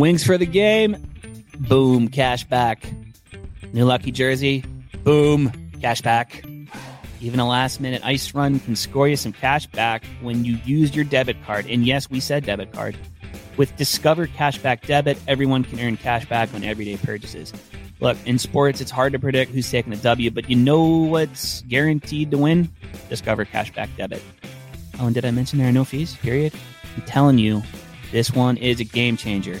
Wings for the game. Boom, cash back. New lucky jersey. Boom, cash back. Even a last minute ice run can score you some cash back when you use your debit card. And yes, we said debit card. With Discover Cashback Debit, everyone can earn cash back on everyday purchases. Look, in sports, it's hard to predict who's taking the W, but you know what's guaranteed to win? Discover Cashback Debit. Oh, and did I mention there are no fees? Period. I'm telling you, this one is a game changer.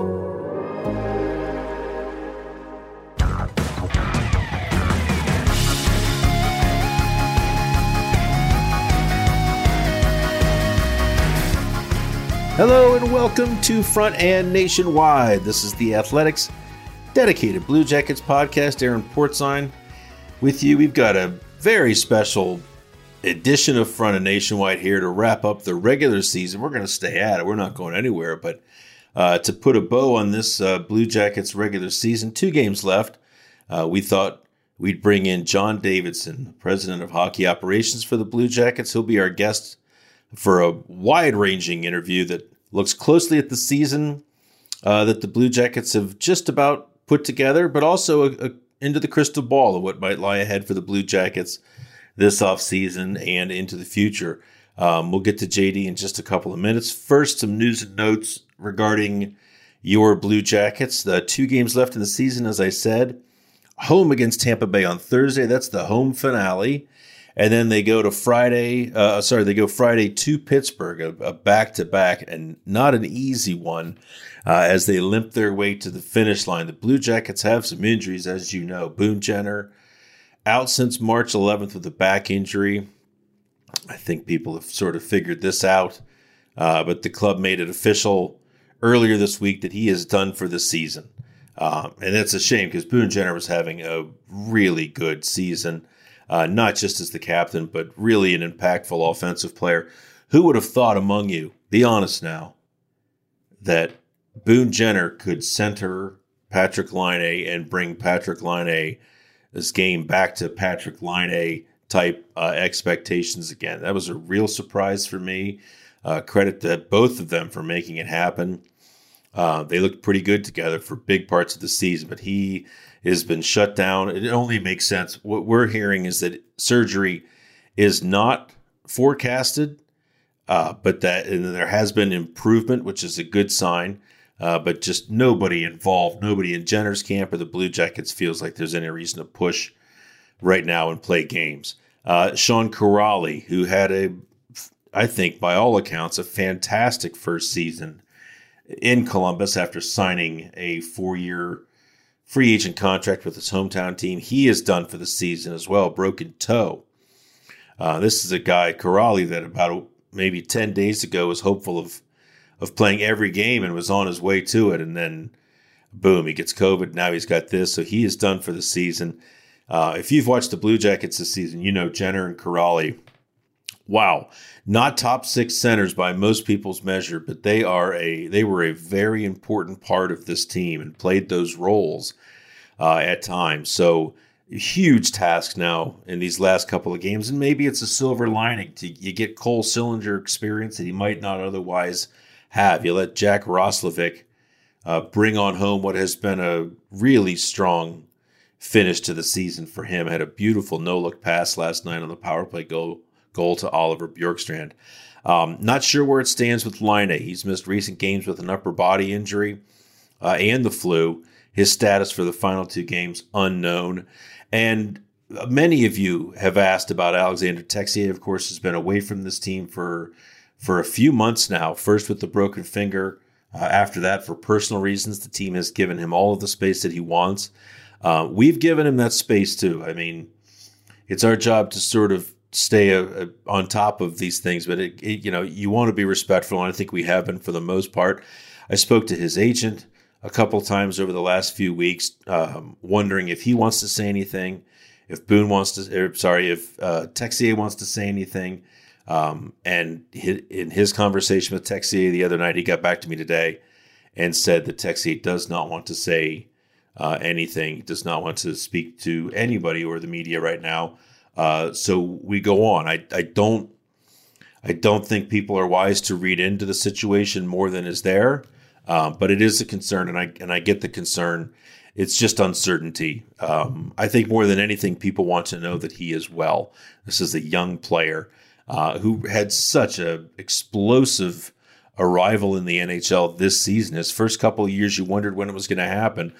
Hello and welcome to Front and Nationwide. This is the Athletics dedicated Blue Jackets podcast. Aaron Portzline with you. We've got a very special edition of Front and Nationwide here to wrap up the regular season. We're going to stay at it. We're not going anywhere. But uh, to put a bow on this uh, Blue Jackets regular season, two games left. Uh, we thought we'd bring in John Davidson, president of hockey operations for the Blue Jackets. He'll be our guest for a wide ranging interview that looks closely at the season uh, that the Blue Jackets have just about put together, but also a, a, into the crystal ball of what might lie ahead for the Blue Jackets this offseason and into the future. Um, we'll get to JD in just a couple of minutes. First, some news and notes regarding your Blue Jackets. The two games left in the season, as I said. Home against Tampa Bay on Thursday. That's the home finale and then they go to Friday. Uh, sorry, they go Friday to Pittsburgh, a back to back, and not an easy one. Uh, as they limp their way to the finish line, the Blue Jackets have some injuries, as you know. Boone Jenner out since March 11th with a back injury. I think people have sort of figured this out, uh, but the club made it official earlier this week that he is done for the season. Um, and that's a shame because Boone Jenner was having a really good season uh, not just as the captain, but really an impactful offensive player. Who would have thought among you, be honest now, that Boone Jenner could center Patrik Laine and bring Patrik Laine this game back to Patrik Laine type uh, expectations again? That was a real surprise for me. Uh, credit to both of them for making it happen. Uh, they looked pretty good together for big parts of the season, but he has been shut down. It only makes sense. What we're hearing is that surgery is not forecasted, uh, but that there has been improvement, which is a good sign. Uh, but just nobody involved, nobody in Jenner's camp or the Blue Jackets feels like there's any reason to push right now and play games. Uh, Sean Kuraly, who had a, I think by all accounts, a fantastic first season in Columbus after signing a four-year free agent contract with his hometown team. He is done for the season as well, broken toe. Uh, this is a guy, Kuraly, that about maybe 10 days ago was hopeful of, of playing every game and was on his way to it. And then, boom, he gets COVID. Now he's got this. So he is done for the season. Uh, if you've watched the Blue Jackets this season, you know Jenner and Kuraly. Wow, not top six centers by most people's measure, but they are a they were a very important part of this team and played those roles uh, at times. So huge task now in these last couple of games, and maybe it's a silver lining to you get Cole Sillinger experience that he might not otherwise have. You let Jack Roslovic uh, bring on home what has been a really strong finish to the season for him. Had a beautiful no look pass last night on the power play goal goal to Oliver Bjorkstrand. Um, not sure where it stands with Laine. He's missed recent games with an upper body injury uh, and the flu. His status for the final two games unknown. And many of you have asked about Alexander Texier. Of course, has been away from this team for for a few months now. First with the broken finger. Uh, after that, for personal reasons, the team has given him all of the space that he wants. Uh, we've given him that space too. I mean, it's our job to sort of stay a, a, on top of these things, but it, it, you know, you want to be respectful, and I think we have been for the most part. I spoke to his agent a couple times over the last few weeks, um, wondering if he wants to say anything, if Boone wants to, or, sorry, if uh, Texier wants to say anything. Um, and in his conversation with Texier the other night, he got back to me today and said that Texier does not want to say uh, anything, does not want to speak to anybody or the media right now. Uh, so we go on. I, I don't I don't think people are wise to read into the situation more than is there. Um, but it is a concern, and I and I get the concern. It's just uncertainty. Um, I think more than anything, people want to know that he is well. This is a young player uh, who had such a explosive arrival in the NHL this season. His first couple of years, you wondered when it was going to happen.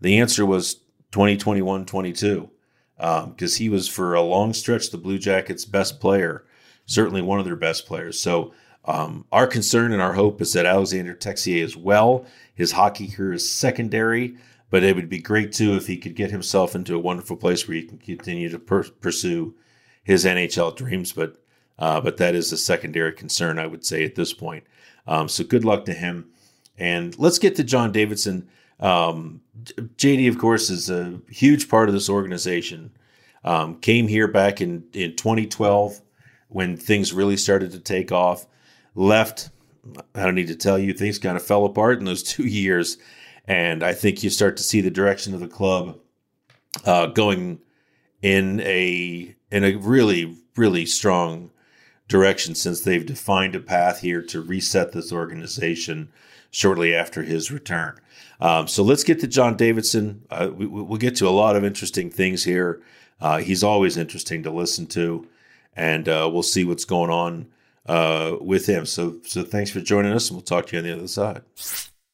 The answer was 2021 22, because um, he was for a long stretch the Blue Jackets' best player, certainly one of their best players. So um, our concern and our hope is that Alexander Texier is well. His hockey career is secondary, but it would be great too if he could get himself into a wonderful place where he can continue to per- pursue his NHL dreams. But uh, but that is a secondary concern, I would say, at this point. Um, so good luck to him. And let's get to John Davidson. Um, JD, of course, is a huge part of this organization. Um, came here back in, in 2012 when things really started to take off left. I don't need to tell you, things kind of fell apart in those two years. And I think you start to see the direction of the club uh, going in a in a really really strong direction since they've defined a path here to reset this organization shortly after his return. Um, so let's get to John Davidson. Uh, we, will get to a lot of interesting things here. Uh, he's always interesting to listen to, and uh, we'll see what's going on uh, with him. So, so thanks for joining us, and we'll talk to you on the other side.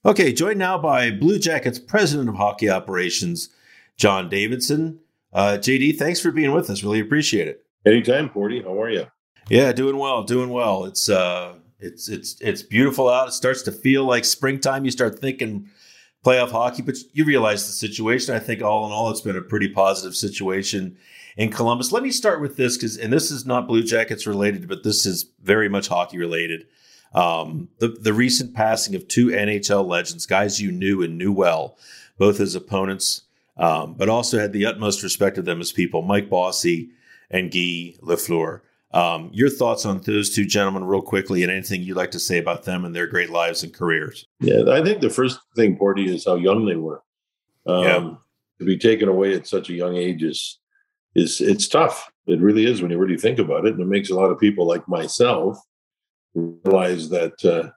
Okay, joined now by Blue Jackets President of Hockey Operations, John Davidson. Uh, JD, thanks for being with us. Really appreciate it. Anytime, Porty. How are you? Yeah, doing well, doing well. It's uh, it's it's it's beautiful out. It starts to feel like springtime. You start thinking playoff hockey, but you realize the situation. I think all in all, it's been a pretty positive situation in Columbus. Let me start with this because, and this is not Blue Jackets related, but this is very much hockey related. Um, the the recent passing of two NHL legends, guys you knew and knew well, both as opponents, um, but also had the utmost respect of them as people. Mike Bossy and Guy Lafleur. Um, your thoughts on those two gentlemen, real quickly, and anything you'd like to say about them and their great lives and careers? Yeah, I think the first thing, Porty, is how young they were. Um, yeah. To be taken away at such a young age is is it's tough. It really is when you really think about it, and it makes a lot of people like myself realize that uh,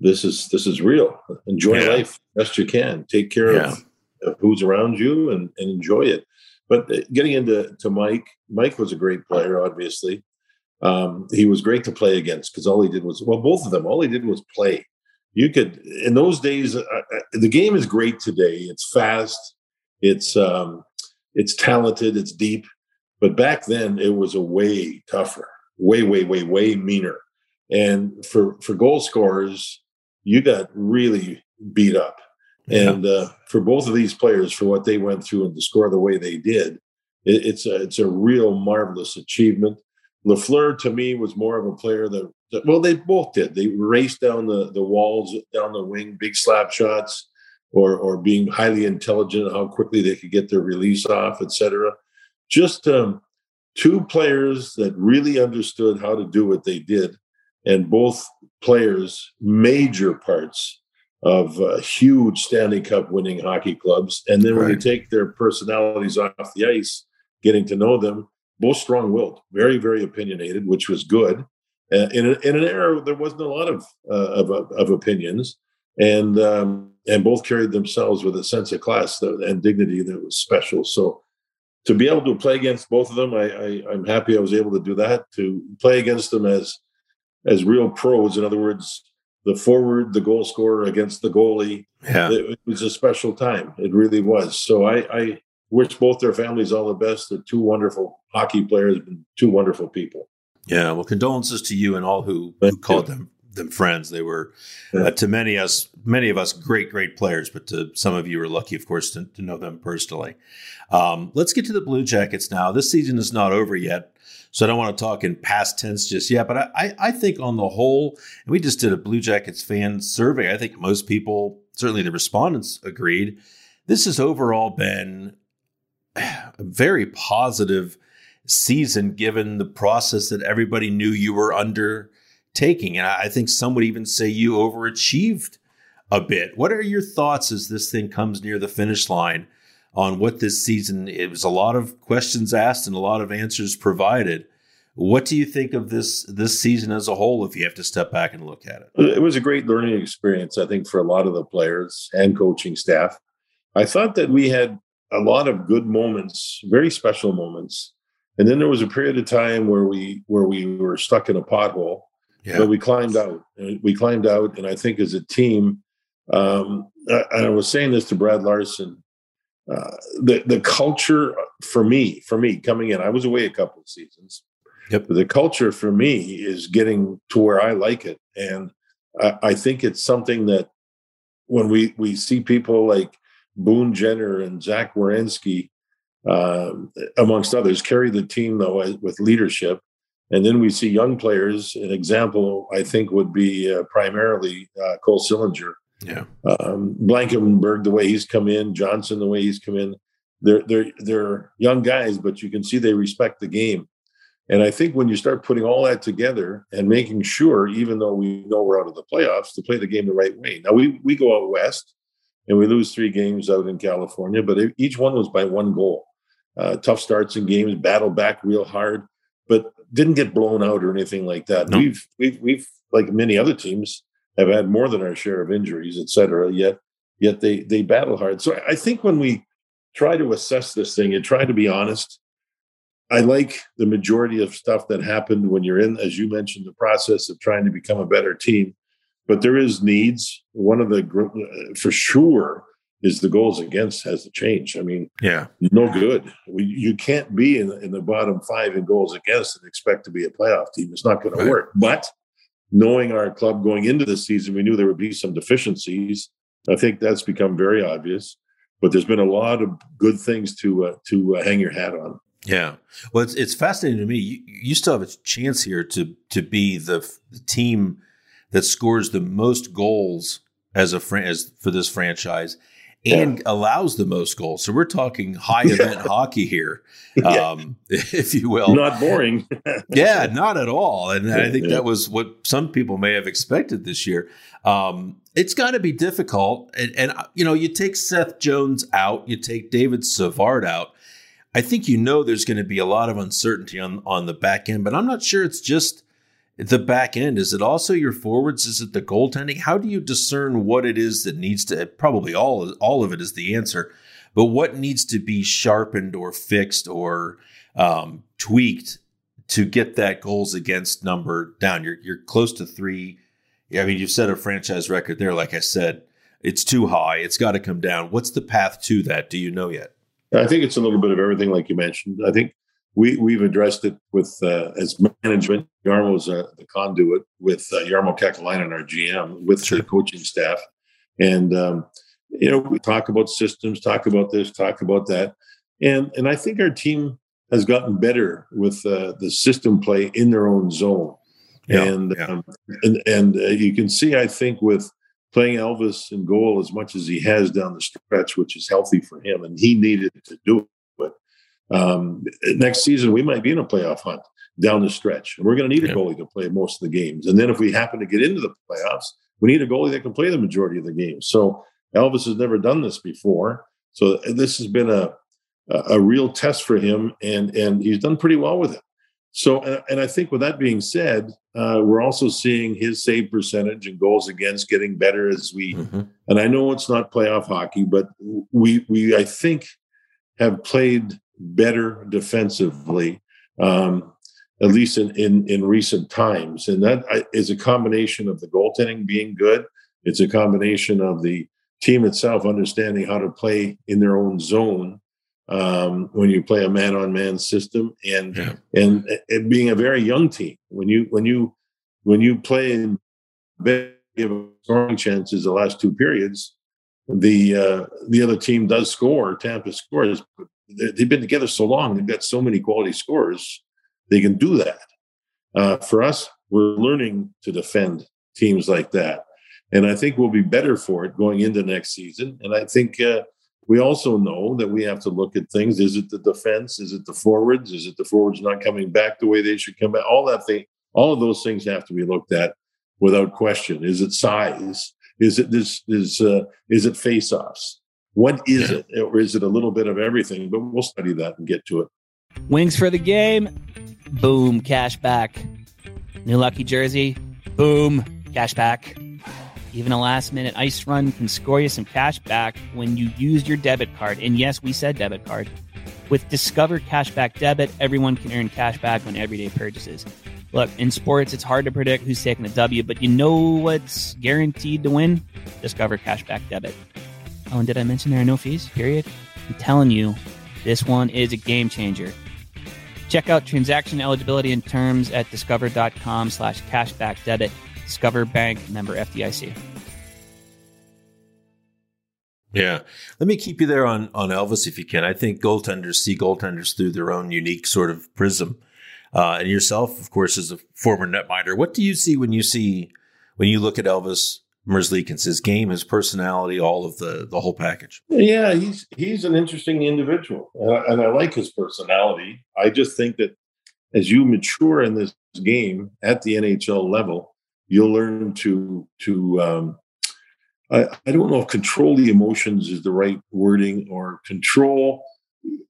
this is this is real. Enjoy yeah. life best you can. Take care yeah. of, of, who's around you and, and enjoy it. But uh, getting into to Mike, Mike was a great player. Obviously, um, he was great to play against because all he did was well, both of them. All he did was play. You could in those days. Uh, uh the game is great today. It's fast. It's um, it's talented. It's deep but back then, it was a way tougher, way, way, way, way meaner. And for for goal scorers, you got really beat up. Yeah. And uh, for both of these players, for what they went through and to score the way they did, it, it's a it's a real marvelous achievement. Lafleur to me was more of a player that, that, well, they both did. They raced down the the walls, down the wing, big slap shots, or or being highly intelligent, how quickly they could get their release off, etc just um, two players that really understood how to do what they did, and both players major parts of uh, huge Stanley Cup winning hockey clubs. And then when right. you take their personalities off the ice, getting to know them. Both strong-willed, very, very opinionated, which was good. Uh, in, a, in an era there wasn't a lot of uh, of, of, opinions, and um, and both carried themselves with a sense of class that, and dignity that was special. So to be able to play against both of them, I, I I'm happy I was able to do that. To play against them as as real pros, in other words, the forward, the goal scorer against the goalie. Yeah. It, it, was a special time. It really was. So I, I wish both their families all the best. They're two wonderful hockey players and two wonderful people. Yeah. Well, condolences to you and all who, who called them them friends. They were uh, to many us, many of us, great, great players. But to some of you, are lucky, of course, to, to know them personally. Um, let's get to the Blue Jackets now. This season is not over yet. So I don't want to talk in past tense just yet, but I, I think on the whole, and we just did a Blue Jackets fan survey. I think most people, certainly the respondents, agreed. This has overall been a very positive season given the process that everybody knew you were undertaking. And I think some would even say you overachieved a bit. What are your thoughts as this thing comes near the finish line on what this season. It was a lot of questions asked and a lot of answers provided. What do you think of this this season as a whole? If you have to step back and look at it, it was a great learning experience. I think for a lot of the players and coaching staff. I thought that we had a lot of good moments, very special moments, and then there was a period of time where we where we were stuck in a pothole, yeah. but we climbed out. We climbed out, and I think as a team, um, I, I was saying this to Brad Larsen. uh, the the culture for me for me coming in i was away a couple of seasons yep the culture for me is getting to where i like it and i, I think it's something that when we we see people like boone jenner and zach Werenski, uh, amongst others carry the team though with leadership and then we see young players an example i think would be uh, primarily uh, cole sillinger yeah. Um, Blankenburg, the way he's come in, Johnson, the way he's come in, they're they're they're young guys, but you can see they respect the game. And I think when you start putting all that together and making sure, even though we know we're out of the playoffs, to play the game the right way. Now we we go out west and we lose three games out in California, but each one was by one goal. Uh, tough starts in games, battle back real hard, but didn't get blown out or anything like that. No. We've we've we've like many other teams have had more than our share of injuries, et cetera. Yet, yet they they battle hard. So I think when we try to assess this thing and try to be honest, I like the majority of stuff that happened when you're in, as you mentioned, the process of trying to become a better team. But there is needs. One of the for sure is the goals against has to change. I mean, yeah, no good. We, you can't be in, in the bottom five in goals against and expect to be a playoff team. It's not going right. to work. But knowing our club going into the season, we knew there would be some deficiencies. I think that's become very obvious. But there's been a lot of good things to uh, to uh, hang your hat on. Yeah, well, it's it's fascinating to me. You, you still have a chance here to to be the, the team that scores the most goals as a fran- as for this franchise and yeah. allows the most goals. So we're talking high event hockey here, um, yeah. if you will. Not boring. yeah, not at all. And I think that was what some people may have expected this year. Um, it's got to be difficult. And, and, you know, you take Seth Jones out, you take David Savard out. I think you know there's going to be a lot of uncertainty on, on the back end, but I'm not sure it's just the back end? Is it also your forwards? Is it the goaltending? How do you discern what it is that needs to? Probably all all of it is the answer, but what needs to be sharpened or fixed or um, tweaked to get that goals against number down? You're you're close to three. I mean, you've set a franchise record there. Like I said, it's too high. It's got to come down. What's the path to that? Do you know yet? I think it's a little bit of everything, like you mentioned. I think we we've addressed it with uh, as management. Jarmo's uh, the conduit with uh, Kekalainen, our GM, with sure. the coaching staff, and um, you know we talk about systems, talk about this, talk about that, and and I think our team has gotten better with uh, the system play in their own zone, yeah, and, yeah. Um, and and uh, you can see I think with playing Elvis in goal as much as he has down the stretch, which is healthy for him, and he needed to do it um, next season, we might be in a playoff hunt down the stretch, and we're going to need a goalie to play most of the games. And then if we happen to get into the playoffs, we need a goalie that can play the majority of the games. So Elvis has never done this before. So this has been a a, a real test for him, and and he's done pretty well with it. So, and, and I think with that being said, uh, we're also seeing his save percentage and goals against getting better as we. Mm-hmm. And I know it's not playoff hockey, but we we I think have played better defensively, um, at least in, in in recent times, and that is a combination of the goaltending being good. It's a combination of the team itself understanding how to play in their own zone um, when you play a man-on-man system, and, yeah. and and being a very young team. When you when you when you play in give scoring chances the last two periods, the uh, the other team does score. Tampa scores. They've been together so long; they've got so many quality scores. They can do that. Uh, for us, we're learning to defend teams like that, and I think we'll be better for it going into next season. And I think uh, we also know that we have to look at things. Is it the defense? Is it the forwards? Is it the forwards not coming back the way they should come back? All that thing, all of those things have to be looked at without question. Is it size? Is it this? Is uh, is it face-offs? What is it, or is it a little bit of everything? But we'll study that and get to it. Wings for the game. Boom, cash back. New lucky jersey. Boom, cash back. Even a last minute ice run can score you some cash back when you use your debit card. And yes, we said debit card. With Discover Cashback Debit, everyone can earn cash back on everyday purchases. Look, in sports, it's hard to predict who's taking the W, but you know what's guaranteed to win? Discover Cashback Debit. Oh, and did I mention there are no fees? Period. I'm telling you, this one is a game changer. Check out transaction eligibility and terms at discover.com slash cashback debit. Discover Bank member FDIC. Yeah. Let me keep you there on, on Elvis if you can. I think goaltenders see goaltenders through their own unique sort of prism. Uh, and yourself, of course, as a former netminder, what do you see when you see, when you look at Elvis Merzlikins, his game, his personality, all of the, the whole package? Yeah, he's, he's an interesting individual and I, and I like his personality. I just think that as you mature in this game at the NHL level, you'll learn to to um, I, I don't know if control the emotions is the right wording or control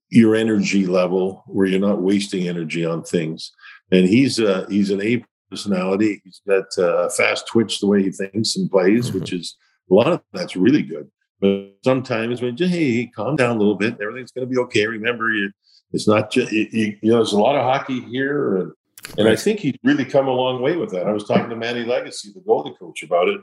your energy level where you're not wasting energy on things. And he's a, he's an A personality. He's got uh, a fast twitch the way he thinks and plays, mm-hmm. which is a lot of that's really good. But sometimes when you hey, calm down a little bit, everything's going to be okay. Remember, you, it's not just you, you, know. There's a lot of hockey here, and and I think he's really come a long way with that. I was talking to Manny Legace, the goalie coach, about it.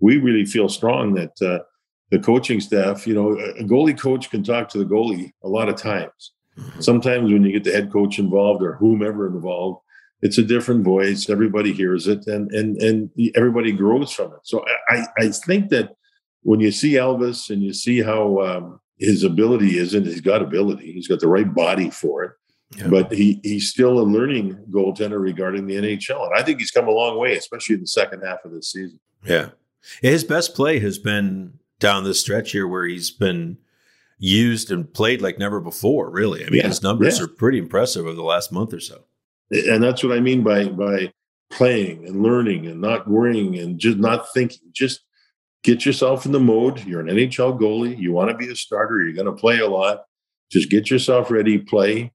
We really feel strong that uh, the coaching staff, you know, a goalie coach can talk to the goalie a lot of times. Mm-hmm. Sometimes when you get the head coach involved or whomever involved, it's a different voice. Everybody hears it, and and and everybody grows from it. So I I think that when you see Elvis and you see how um, his ability is, and he's got ability, he's got the right body for it. Yeah. But he he's still a learning goaltender regarding the NHL, and I think he's come a long way, especially in the second half of this season. Yeah, his best play has been down this stretch here, where he's been used and played like never before. Really, I mean, yeah. his numbers yeah. are pretty impressive over the last month or so. And that's what I mean by by playing and learning and not worrying and just not thinking. Just get yourself in the mode. You're an NHL goalie. You want to be a starter. You're going to play a lot. Just get yourself ready, play,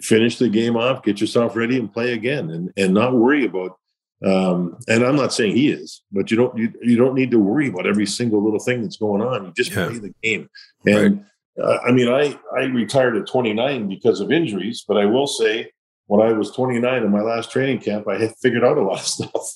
finish the game off, get yourself ready, and play again, and and not worry about. Um, and I'm not saying he is, but you don't you, you don't need to worry about every single little thing that's going on. You just yeah. play the game. And right. uh, I mean, I I retired at 29 because of injuries, but I will say when I was 29 in my last training camp, I had figured out a lot of stuff.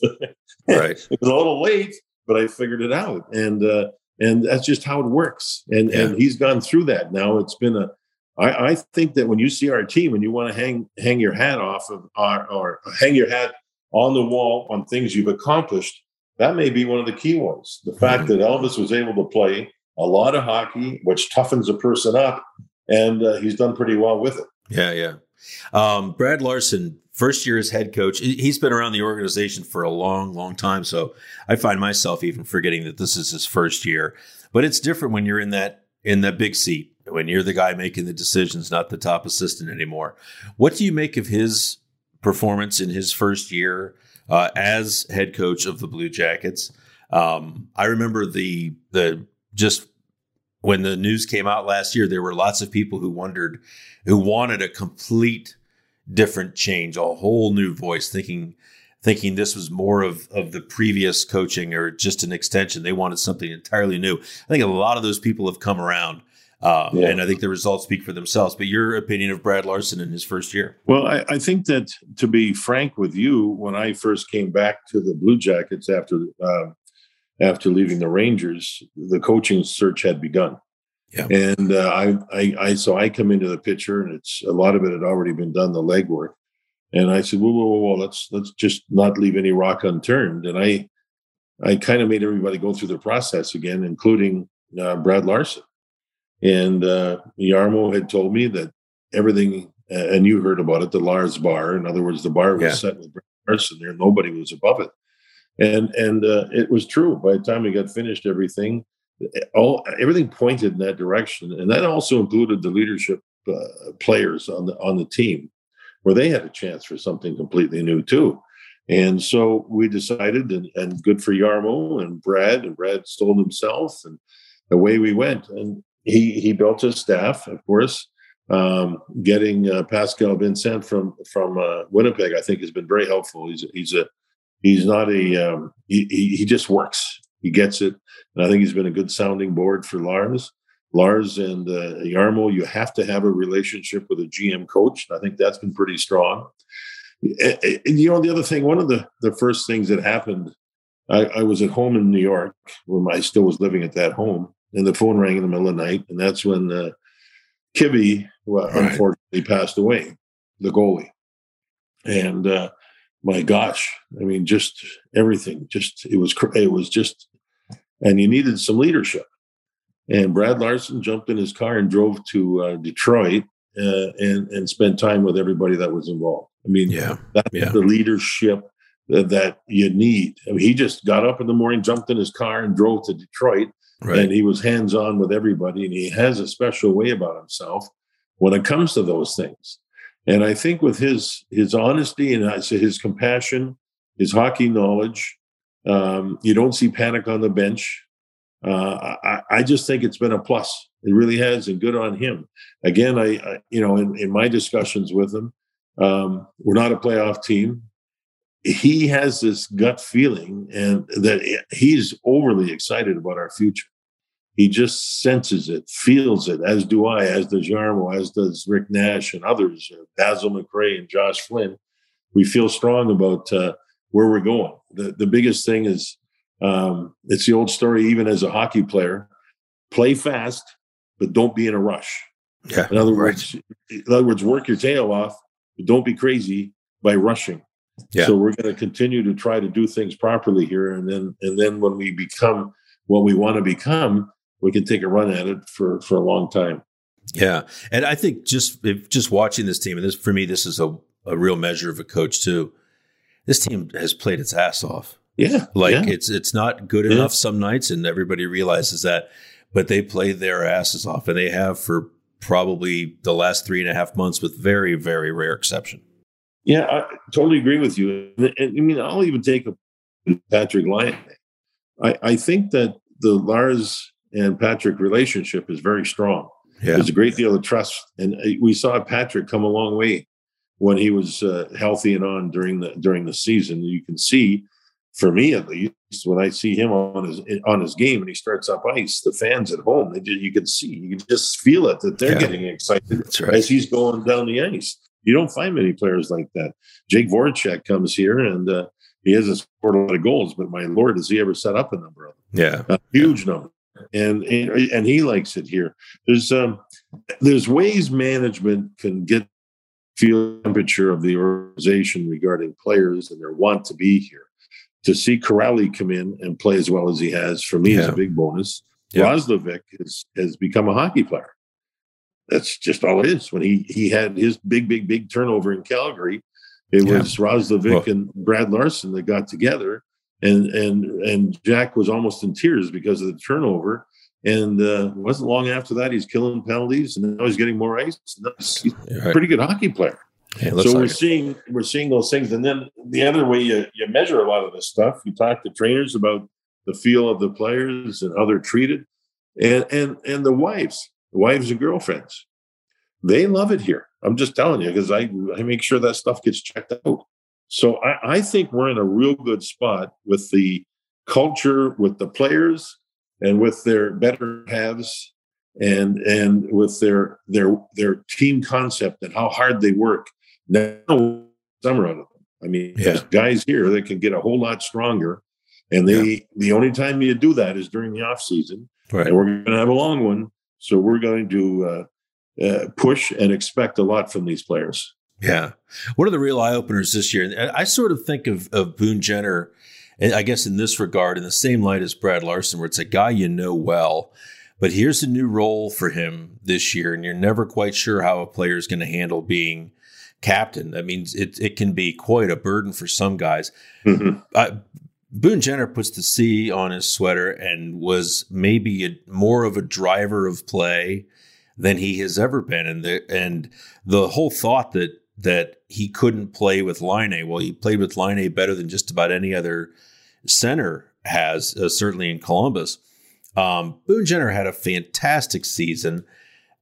right, it was a little late, but I figured it out, and uh, and that's just how it works. And yeah. and he's gone through that now. It's been a I, I, think that when you see our team and you want to hang hang your hat off of our, or hang your hat on the wall on things you've accomplished, that may be one of the key ones. The fact that Elvis was able to play a lot of hockey, which toughens a person up, and uh, he's done pretty well with it. Yeah, yeah. Um, Brad Larsen, first year as head coach, he's been around the organization for a long, long time. So I find myself even forgetting that this is his first year. But it's different when you're in that in that big seat when you're the guy making the decisions, not the top assistant anymore. What do you make of his performance in his first year uh, as head coach of the Blue Jackets? Um, I remember the the just when the news came out last year, there were lots of people who wondered, who wanted a complete different change, a whole new voice, thinking thinking this was more of, of the previous coaching or just an extension. They wanted something entirely new. I think a lot of those people have come around. Uh, yeah. And I think the results speak for themselves. But your opinion of Brad Larsen in his first year? Well, I, I think that to be frank with you, when I first came back to the Blue Jackets after uh, after leaving the Rangers, the coaching search had begun. Yeah. And uh, I, I, I, so I come into the picture, and it's a lot of it had already been done, the legwork. And I said, whoa, whoa, whoa, whoa, let's let's just not leave any rock unturned. And I, I kind of made everybody go through the process again, including uh, Brad Larsen. And uh, Jarmo had told me that everything, and you heard about it, the Lars bar. In other words, the bar was yeah. set with Brad Larsen there; nobody was above it and and uh, it was true. By the time we got finished, everything, all everything pointed in that direction, and that also included the leadership uh, players on the on the team, where they had a chance for something completely new too. And so we decided, and, and good for Jarmo and Brad, and Brad stole himself, and away we went. And he he built his staff, of course. Um, getting uh, Pascal Vincent from from uh, Winnipeg, I think, has been very helpful. He's he's a he's not a um, he, he, he just works. He gets it. And i think he's been a good sounding board for lars. Lars and uh, jarmo you have to have a relationship with a gm coach. And i think that's been pretty strong. And, and, you know the other thing one of the the first things that happened I, I, was at home in new york when i still was living at that home and the phone rang in the middle of the night and that's when uh, Kivi well, right. unfortunately passed away the goalie. And uh, my gosh, I mean, just everything, just it was it was just, and you needed some leadership. And Brad Larsen jumped in his car and drove to uh, Detroit uh, and and spent time with everybody that was involved. I mean, yeah, that's yeah. the leadership that, that you need. I mean, he just got up in the morning, jumped in his car, and drove to Detroit. Right. And he was hands on with everybody, and he has a special way about himself when it comes to those things. And I think with his his honesty and his compassion, his hockey knowledge, um, you don't see panic on the bench. Uh, I, I, just think it's been a plus. It really has, and good on him. Again, I, I you know in, in, my discussions with him, um, we're not a playoff team. He has this gut feeling, and that he's overly excited about our future he just senses it, feels it, as do I, as does Jarmo, as does Rick Nash and others, uh, Basil McRae and Josh Flynn. We feel strong about uh, where we're going. The, the biggest thing is um, it's the old story, even as a hockey player play fast, but don't be in a rush. Yeah. In other words, in other words, work your tail off, but don't be crazy by rushing. Yeah. So we're going to continue to try to do things properly here, and then and then when we become what we want to become, we can take a run at it for for a long time. Yeah, and I think just just watching this team, and this for me, this is a, a real measure of a coach too. This team has played its ass off. Yeah, like yeah. it's it's not good enough yeah. some nights, and everybody realizes that. But they play their asses off, and they have for probably the last three and a half months, with very very rare exception. Yeah, I totally agree with you. And, I mean, I'll even take a Patrik Laine. I, I think that the Lars and Patrik relationship is very strong. Yeah. There's a great deal of trust, and uh, we saw Patrik come a long way when he was uh, healthy and on during the during the season. You can see, for me at least, when I see him on his on his game and he starts up ice, the fans at home, they just, you can see, you can just feel it that they're yeah. getting excited right. as he's going down the ice. You don't find many players like that. Jake Voracek comes here and uh, he hasn't scored a lot of goals, but my lord, has he ever set up a number of them? Yeah, a huge yeah. number and and he likes it here. There's um there's ways management can get feel temperature of the organization regarding players and their want to be here. To see Kuraly come in and play as well as he has for me yeah. is a big bonus. Yeah. Roslovic has has become a hockey player. That's just all it is. When he he had his big big big turnover in Calgary, it yeah. was Roslovic well, and Brad Larsen that got together and and and Jack was almost in tears because of the turnover. And uh, it wasn't long after that he's killing penalties, and now he's getting more ice. He's a pretty good hockey player. Yeah, so like we're it. seeing we're seeing those things, and then the other way you, you measure a lot of this stuff, you talk to trainers about the feel of the players and how they're treated. and and and the wives, wives and girlfriends, they love it here. I'm just telling you because I I make sure that stuff gets checked out. So I, I think we're in a real good spot with the culture, with the players, and with their better halves, and and with their their their team concept and how hard they work. Now, summer out of them. I mean, yeah. there's guys here that can get a whole lot stronger, and they yeah. the only time you do that is during the off season, right. and we're going to have a long one. So we're going to uh, uh, push and expect a lot from these players. Yeah. One of the real eye openers this year, I sort of think of, of Boone Jenner, I guess in this regard, in the same light as Brad Larsen, where it's a guy you know well, but here's a new role for him this year, and you're never quite sure how a player is going to handle being captain. I mean, it, it can be quite a burden for some guys. Mm-hmm. Uh, Boone Jenner puts the C on his sweater and was maybe a, more of a driver of play than he has ever been. And the, and the whole thought that that he couldn't play with Laine. Well, he played with Laine better than just about any other center has, uh, certainly in Columbus. Um, Boone Jenner had a fantastic season.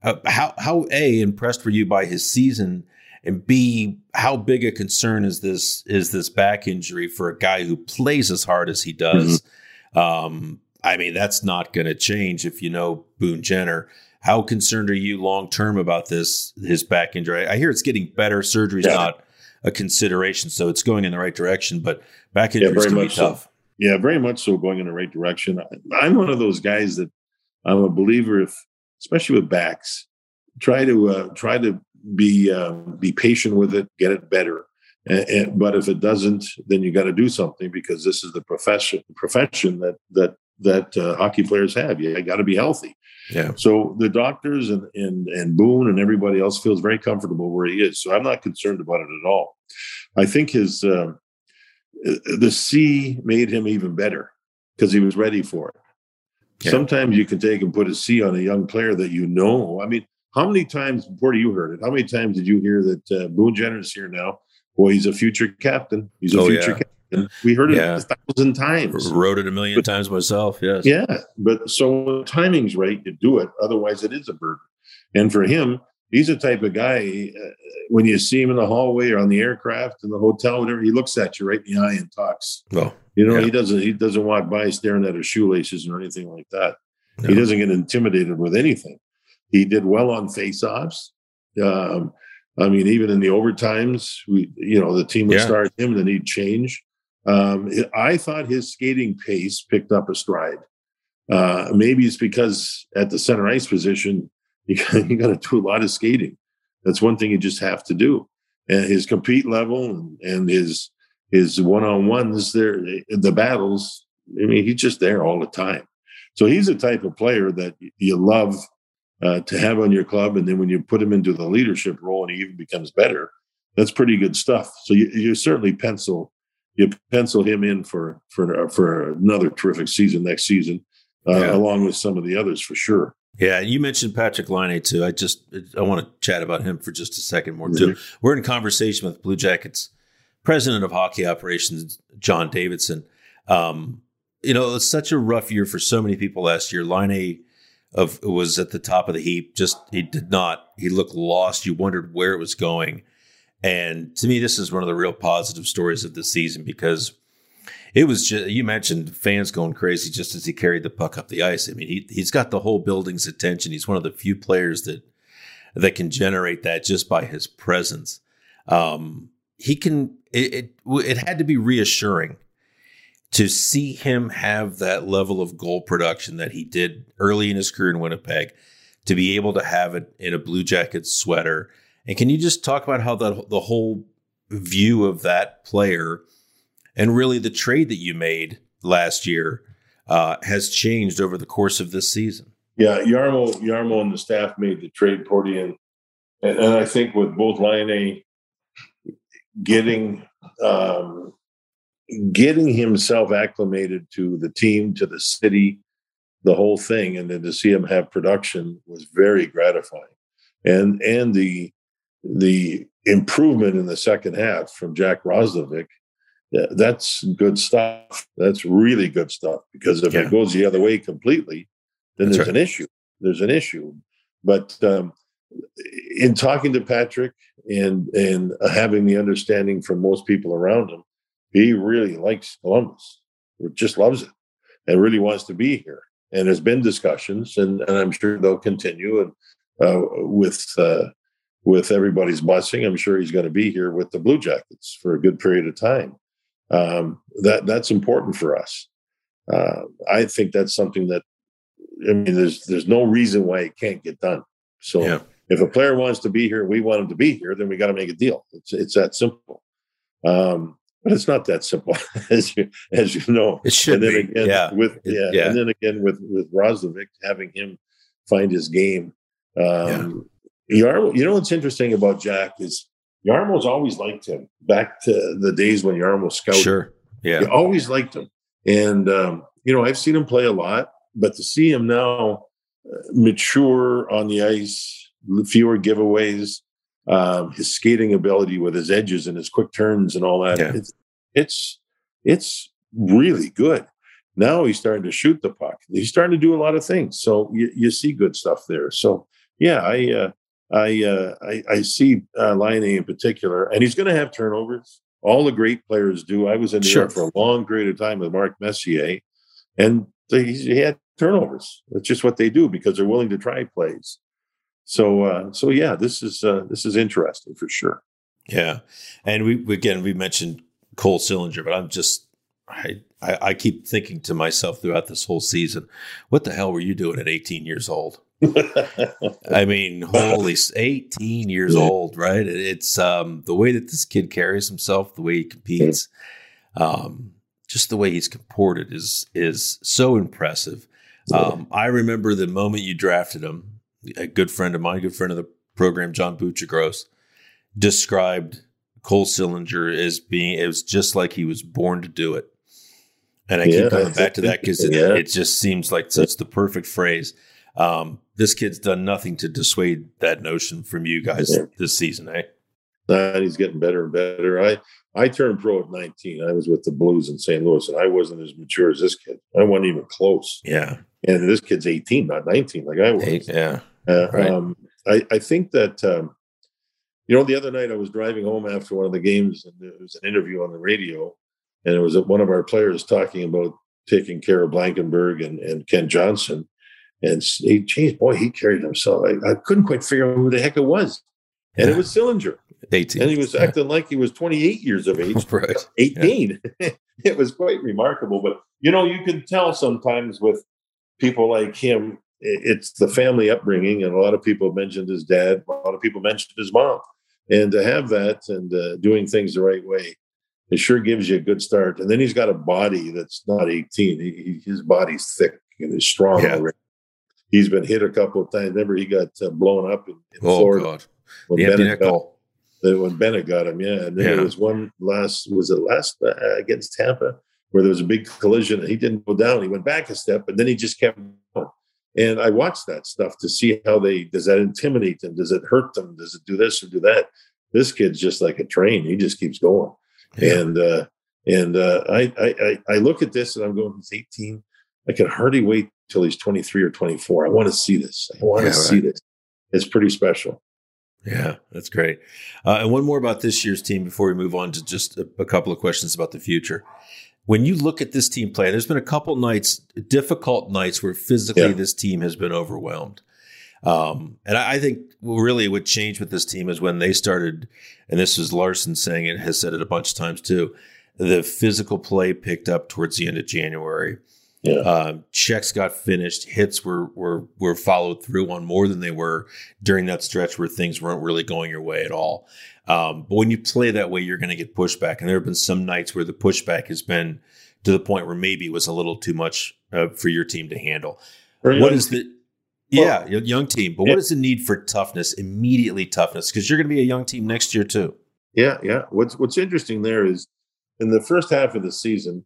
Uh, how how a impressed were you by his season, and b how big a concern is this is this back injury for a guy who plays as hard as he does? Mm-hmm. Um, I mean, that's not going to change if you know Boone Jenner. How concerned are you long term about this his back injury? I hear it's getting better. Surgery's yeah. not a consideration, so it's going in the right direction. But back injury yeah, very much tough. So. Yeah, very much so, going in the right direction. I'm one of those guys that I'm a believer. If especially with backs, try to uh, try to be uh, be patient with it, get it better. And, and, but if it doesn't, then you got to do something because this is the profession profession that that that uh, hockey players have. You got to be healthy. Yeah. So the doctors and, and and Boone and everybody else feels very comfortable where he is. So I'm not concerned about it at all. I think his uh, the C made him even better because he was ready for it. Yeah. Sometimes you can take and put a C on a young player that you know. I mean, how many times, before you heard it, how many times did you hear that uh, Boone Jenner is here now? Boy, he's a future captain. He's a oh, future yeah. captain. We heard it yeah. a thousand times. Wrote it a million but, times myself. Yes. Yeah. But so when timing's right, you do it. Otherwise, it is a burden. And for him, he's the type of guy, uh, when you see him in the hallway or on the aircraft, in the hotel, whatever, he looks at you right in the eye and talks. Well, you know, yeah. he doesn't, he doesn't walk by staring at his shoelaces or anything like that. No. He doesn't get intimidated with anything. He did well on face-offs. Um, I mean, even in the overtimes, we, you know, the team would yeah. start him, and then he'd change. Um, I thought his skating pace picked up a stride. Uh, maybe it's because at the center ice position, you got, you got to do a lot of skating. That's one thing you just have to do. And his compete level and, and his his one on ones there, the battles. I mean, he's just there all the time. So he's a type of player that you love uh, to have on your club. And then when you put him into the leadership role and he even becomes better, that's pretty good stuff. So you, you certainly pencil you pencil him in for for for another terrific season next season, uh, yeah. along with some of the others for sure. Yeah, you mentioned Patrik Laine too. I just I want to chat about him for just a second more too. Mm-hmm. We're in conversation with Blue Jackets president of hockey operations, John Davidson. Um, you know, it's such a rough year for so many people last year. Laine of was at the top of the heap. Just he did not. He looked lost. You wondered where it was going. And to me, this is one of the real positive stories of the season because it was just, you mentioned fans going crazy just as he carried the puck up the ice. I mean, he, he's got the whole building's attention. He's one of the few players that, that can generate that just by his presence. Um, he can, it, it, it had to be reassuring to see him have that level of goal production that he did early in his career in Winnipeg, to be able to have it in a Blue Jackets sweater and can you just talk about how the the whole view of that player and really the trade that you made last year uh, has changed over the course of this season? Yeah, Jarmo, Jarmo and the staff made the trade, Porty, and, and I think with both Laine getting um, getting himself acclimated to the team, to the city, the whole thing, and then to see him have production was very gratifying. And and the the improvement in the second half from Jack Roslovic, that's good stuff. That's really good stuff because if yeah. it goes the other way completely, then That's there's right. an issue. There's an issue. But um, in talking to Patrik and and having the understanding from most people around him, he really likes Columbus. Just loves it and really wants to be here. And there's been discussions, and, and I'm sure they'll continue. And uh, with uh, with everybody's blessing, I'm sure he's going to be here with the Blue Jackets for a good period of time. Um, that that's important for us. Uh, I think that's something that I mean, there's there's no reason why it can't get done. So yeah. if a player wants to be here, we want him to be here, then we got to make a deal. It's it's that simple. Um, but it's not that simple, as you as you know. It should and then be. Again, yeah. With yeah, yeah, and then again with with Roslovic having him find his game. Um, yeah. Jarmo, you know what's interesting about Jack is Jarmo's always liked him back to the days when Jarmo scouted. Sure. Yeah. He always liked him. And, um, you know, I've seen him play a lot, but to see him now uh, mature on the ice, fewer giveaways, um, his skating ability with his edges and his quick turns and all that, yeah. it's, it's, it's really good. Now he's starting to shoot the puck. He's starting to do a lot of things. So you, you see good stuff there. So yeah, I, uh, I, uh, I, I see uh, Laine in particular, and he's going to have turnovers. All the great players do. I was in New sure. York for a long period of time with Mark Messier, and they, he had turnovers. That's just what they do because they're willing to try plays. So, uh, so yeah, this is uh, this is interesting for sure. Yeah, and we again we mentioned Cole Sillinger, but I'm just I, I, I keep thinking to myself throughout this whole season, what the hell were you doing at 18 years old? I mean, holy, 18 years old, right? It's um, the way that this kid carries himself, the way he competes, um, just the way he's comported is is so impressive. Um, I remember the moment you drafted him. A good friend of mine, good friend of the program, John Buccigross, described Cole Sillinger as being it was just like he was born to do it. And I yeah, keep coming back to that because it, yeah. it, just seems like such the perfect phrase. Um, this kid's done nothing to dissuade that notion from you guys yeah. this season, eh? And he's getting better and better. I I turned pro at 19. I was with the Blues in St. Louis, and I wasn't as mature as this kid. I wasn't even close. Yeah. And this kid's 18, not 19, like I was. Eight, yeah. Uh, right. um, I, I think that, um, you know, the other night I was driving home after one of the games, and there was an interview on the radio, and it was one of our players talking about taking care of Blankenburg and, and Kent Johnson. And he changed, boy, he carried himself. I, I couldn't quite figure out who the heck it was. And yeah. it was Sillinger. 18. And he was acting like he was 28 years of age. right. 18. Yeah. it was quite remarkable. But, you know, you can tell sometimes with people like him, it's the family upbringing. And a lot of people mentioned his dad, a lot of people mentioned his mom. And to have that and uh, doing things the right way, it sure gives you a good start. And then he's got a body that's not 18. He, his body's thick and is strong yeah. already. He's been hit a couple of times. Remember, he got uh, blown up in, in oh, Florida. God. When yeah, Bennett got, when Bennett got him, yeah. And then yeah. there was one last, was it last uh, against Tampa, where there was a big collision and he didn't go down. He went back a step, but then he just kept going. And I watched that stuff to see how they does that intimidate them? Does it hurt them? Does it do this or do that? This kid's just like a train. He just keeps going. Yeah. And uh, and uh, I, I I look at this and I'm going, he's 18. I can hardly wait till he's 23 or 24. I want to see this. I want yeah, to right. see this. It's pretty special. Yeah, that's great. Uh, and one more about this year's team before we move on to just a, a, couple of questions about the future. When you look at this team play, there's been a couple nights, difficult nights, where physically yeah. this team has been overwhelmed. Um, and I, I think really what changed with this team is when they started, and this is Larsen saying it, has said it a bunch of times too. The physical play picked up towards the end of January. Yeah. Um, checks got finished. Hits were were were followed through on more than they were during that stretch where things weren't really going your way at all. Um, but when you play that way, you're going to get pushback, and there have been some nights where the pushback has been to the point where maybe it was a little too much uh, for your team to handle. What is the yeah, well, young team. But yeah. what is the need for toughness? Immediately toughness, because you're going to be a young team next year too. Yeah, yeah. What's What's interesting there is in the first half of the season,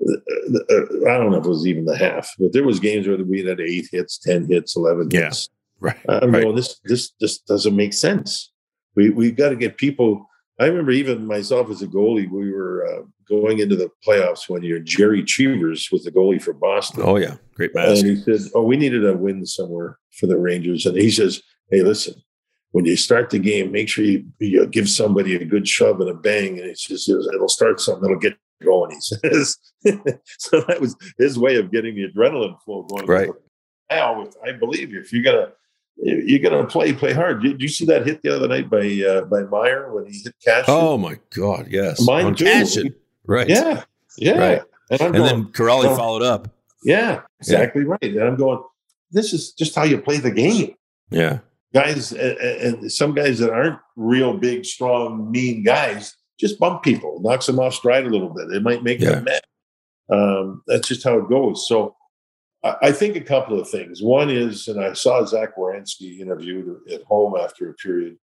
I don't know if it was even the half, but there was games where we had eight hits, ten hits, eleven yeah. hits. Right. I'm right. going. This this just doesn't make sense. We we got to get people I remember even myself as a goalie, we were uh, going into the playoffs one year. Jerry Cheevers was the goalie for Boston. Oh yeah, great mask. And he said, "Oh, we needed a win somewhere for the Rangers." And he says, "Hey, listen, when you start the game, make sure you, you give somebody a good shove and a bang, and it's just it'll start something that'll get going." He says, so that was his way of getting the adrenaline flow going. Right. I always, I believe you. If you're gonna you're gonna play play hard. Did you see that hit the other night by uh, by Meyer when he hit Cash? Oh my God, yes, Mine too. Cashin. Right. yeah, yeah. Right. And, And going, then Kuraly oh. followed up. yeah, exactly right. And I'm going. This is just how you play the game, Yeah. guys. And, and some guys that aren't real big, strong, mean guys just bump people, knocks them off stride a little bit. It might make Yeah. them mad. Um, that's just how it goes. So. I I think a couple of things. One is, and I saw Zach Werenski interviewed at home after a period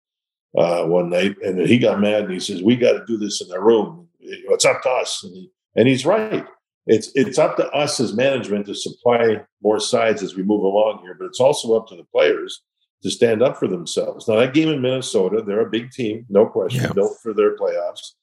uh, one night, and he got mad and he says, "We got to do this in the room. It's up to us." And, he, and he's right. It's it's up to us as management to supply more sides as we move along here, but it's also up to the players to stand up for themselves. Now that game in Minnesota, they're a big team, no question, Yeah. built for their playoffs,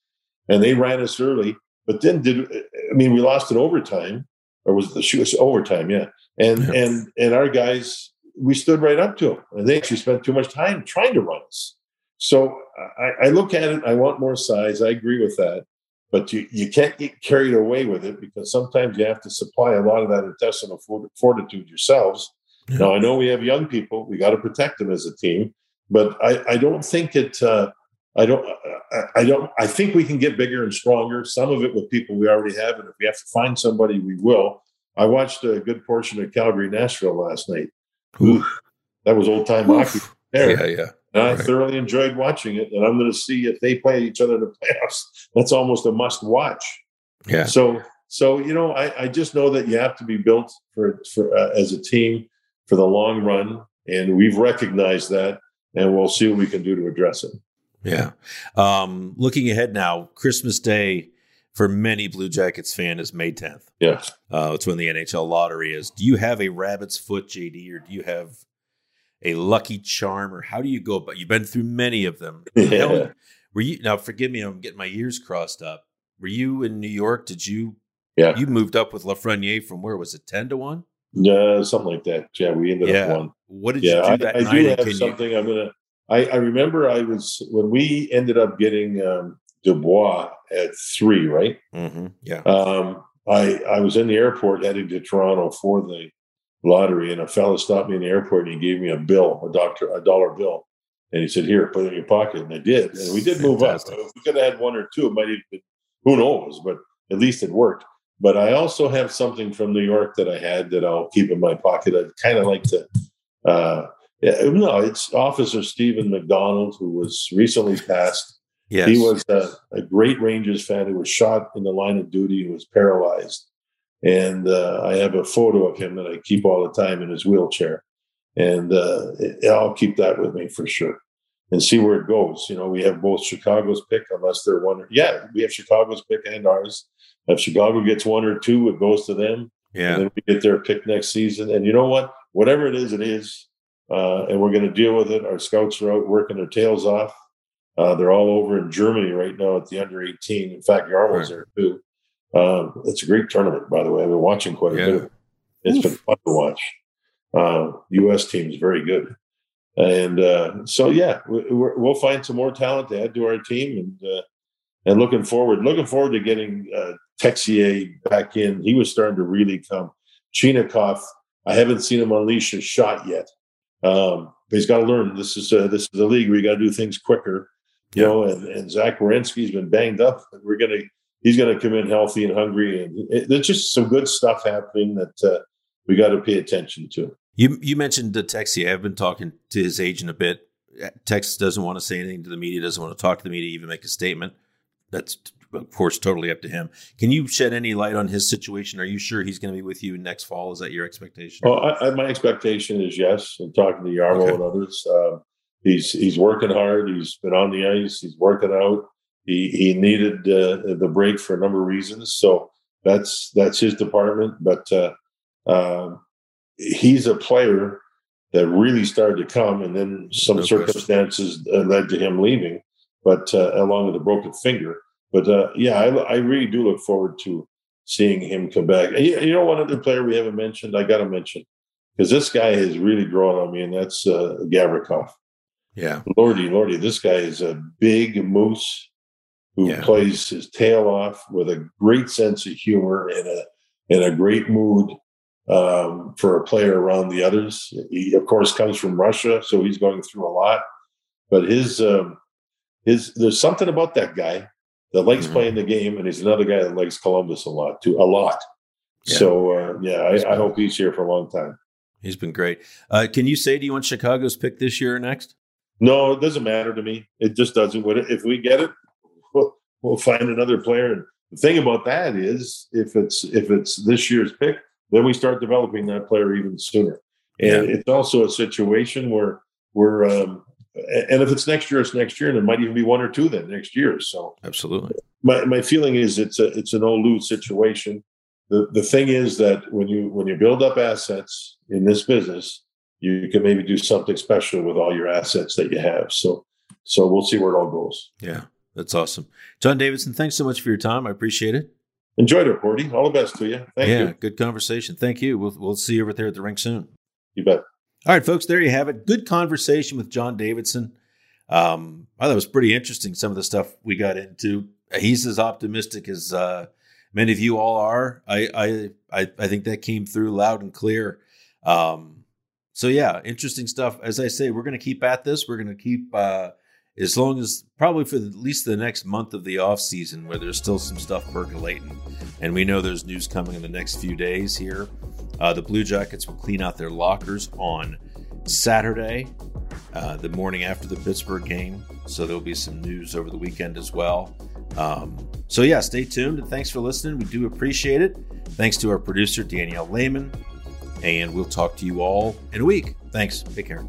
and they ran us early. But then did I mean we lost in overtime, or was it the shoot overtime? Yeah, and Yeah. and and our guys we stood right up to them, and they actually spent too much time trying to run us. So I, I look at it. I want more size. I agree with that, but you you can't get carried away with it because sometimes you have to supply a lot of that intestinal fortitude yourselves. Yeah. Now I know we have young people. We got to protect them as a team, but I I don't think it. Uh, I don't. I, I don't. I think we can get bigger and stronger. Some of it with people we already have, and if we have to find somebody, we will. I watched a good portion of Calgary Nashville last night. Oof. That was old time hockey. There. Yeah, yeah. And I Right. thoroughly enjoyed watching it, and I'm going to see if they play each other in the playoffs. That's almost a must watch. Yeah. So, so you know, I, I just know that you have to be built for for uh, as a team for the long run, and we've recognized that, and we'll see what we can do to address it. Yeah. Um, looking ahead now, Christmas Day for many Blue Jackets fan is May 10th. Yeah. Uh, it's when the NHL lottery is. Do you have a rabbit's foot, JD, or do you have a lucky charm, or how do you go about? You've been through many of them. Yeah. Were you now? Forgive me, I'm getting my ears crossed up. Were you in New York? Did you? Yeah. You moved up with Lafreniere from where was it? Ten to one. Yeah, something like that. Yeah, we ended Yeah. up one. What did Yeah, you I, do that I night? do have can you- something. I'm gonna. I, I remember I was when we ended up getting um, Dubois at three, right? Mhm, Yeah. Um, I I was in the airport heading to Toronto for the lottery, and a fellow stopped me in the airport and he gave me a bill, a doctor, a dollar bill, and he said, "Here, put it in your pocket." And I did, and we did move up. If we could have had one or two, it might have been, who knows, but at least it worked. But I also have something from New York that I had that I'll keep in my pocket. I'd kind of like to. Uh, yeah, no, it's Officer Steven McDonald, who was recently passed. Yes. He was a, a great Rangers fan who was shot in the line of duty and was paralyzed. And uh, I have a photo of him that I keep all the time in his wheelchair. And uh, I'll keep that with me for sure and see where it goes. You know, we have both Chicago's pick, unless they're one. Or, yeah, we have Chicago's pick and ours. If Chicago gets one or two, it goes to them. Yeah. And then we get their pick next season. And you know what? Whatever it is, it is. Uh, and we're going to deal with it. Our scouts are out working their tails off. Uh, they're all over in Germany right now at the under 18. In fact, Jarmo's Right. there too. Um, it's a great tournament, by the way. I've been watching quite a Yeah. bit of it. It's been fun to watch. Uh, U.S. team is very good. And uh, so, yeah, we, we're, we'll find some more talent to add to our team, and uh, and looking forward, looking forward to getting uh, Texier back in. He was starting to really come. Chinakhov, I haven't seen him unleash a shot yet, um, but he's got to learn. This is a, this is a league where you got to do things quicker, you know. And, and Zach Werenski's been banged up. And we're gonna he's gonna come in healthy and hungry, and it, there's just some good stuff happening that uh, we got to pay attention to. You you mentioned the Texier. I've been talking to his agent a bit. Tex doesn't want to say anything to the media. Doesn't want to talk to the media. Even make a statement. That's of course totally up to him. Can you shed any light on his situation? Are you sure he's going to be with you next fall? Is that your expectation? Well, I, I, my expectation is yes. And talking to Jarmo Okay. and others, um, he's he's working hard. He's been on the ice. He's working out. He he needed uh, the break for a number of reasons. So that's that's his department. But uh, um he's a player that really started to come, and then some No circumstances uh, led to him leaving. but uh, along with a broken finger. But uh, yeah, I, I, really do look forward to seeing him come back. You, you know, one other player we haven't mentioned, I got to mention because this guy has really grown on me, and that's uh, Gavrikov. Yeah, Lordy, Lordy, this guy is a big moose who yeah. plays his tail off with a great sense of humor and a in a great mood um, for a player around the others. He, of course, comes from Russia, so he's going through a lot. But his um, his there's something about that guy that likes mm-hmm. playing the game, and he's another guy that likes Columbus a lot too, a lot. Yeah. So uh, yeah, I, I, hope he's here for a long time. He's been great. Uh, can you say do you want Chicago's pick this year or next? No, it doesn't matter to me. It just doesn't. If we get it, we'll, we'll find another player. And the thing about that is, if it's if it's this year's pick, then we start developing that player even sooner. And yeah. it's also a situation where we're um, and if it's next year, it's next year, and it might even be one or two then next year. So absolutely, my my feeling is it's a it's an old lose situation. The the thing is that when you when you build up assets in this business, you can maybe do something special with all your assets that you have. So so we'll see where it all goes. Yeah, that's awesome, John Davidson. Thanks so much for your time. I appreciate it. Enjoyed it, Porty. All the best to you. Thank yeah, you. good conversation. Thank you. We'll we'll see you over there at the rink soon. You bet. All right, folks, there you have it. Good conversation with John Davidson. Um, I thought it was pretty interesting, some of the stuff we got into. He's as optimistic as uh, many of you all are. I, I, I, think that came through loud and clear. Um, so, yeah, interesting stuff. As I say, we're going to keep at this. We're going to keep uh, as long as probably for at least the next month of the off season where there's still some stuff percolating. And we know there's news coming in the next few days here. Uh, the blue jackets will clean out their lockers on saturday uh, the morning after the pittsburgh game. So there'll be some news over the weekend as well. Um, so yeah stay tuned and thanks for listening. We do appreciate it. Thanks to our producer danielle lehman and we'll talk to you all in a week. Thanks. Take care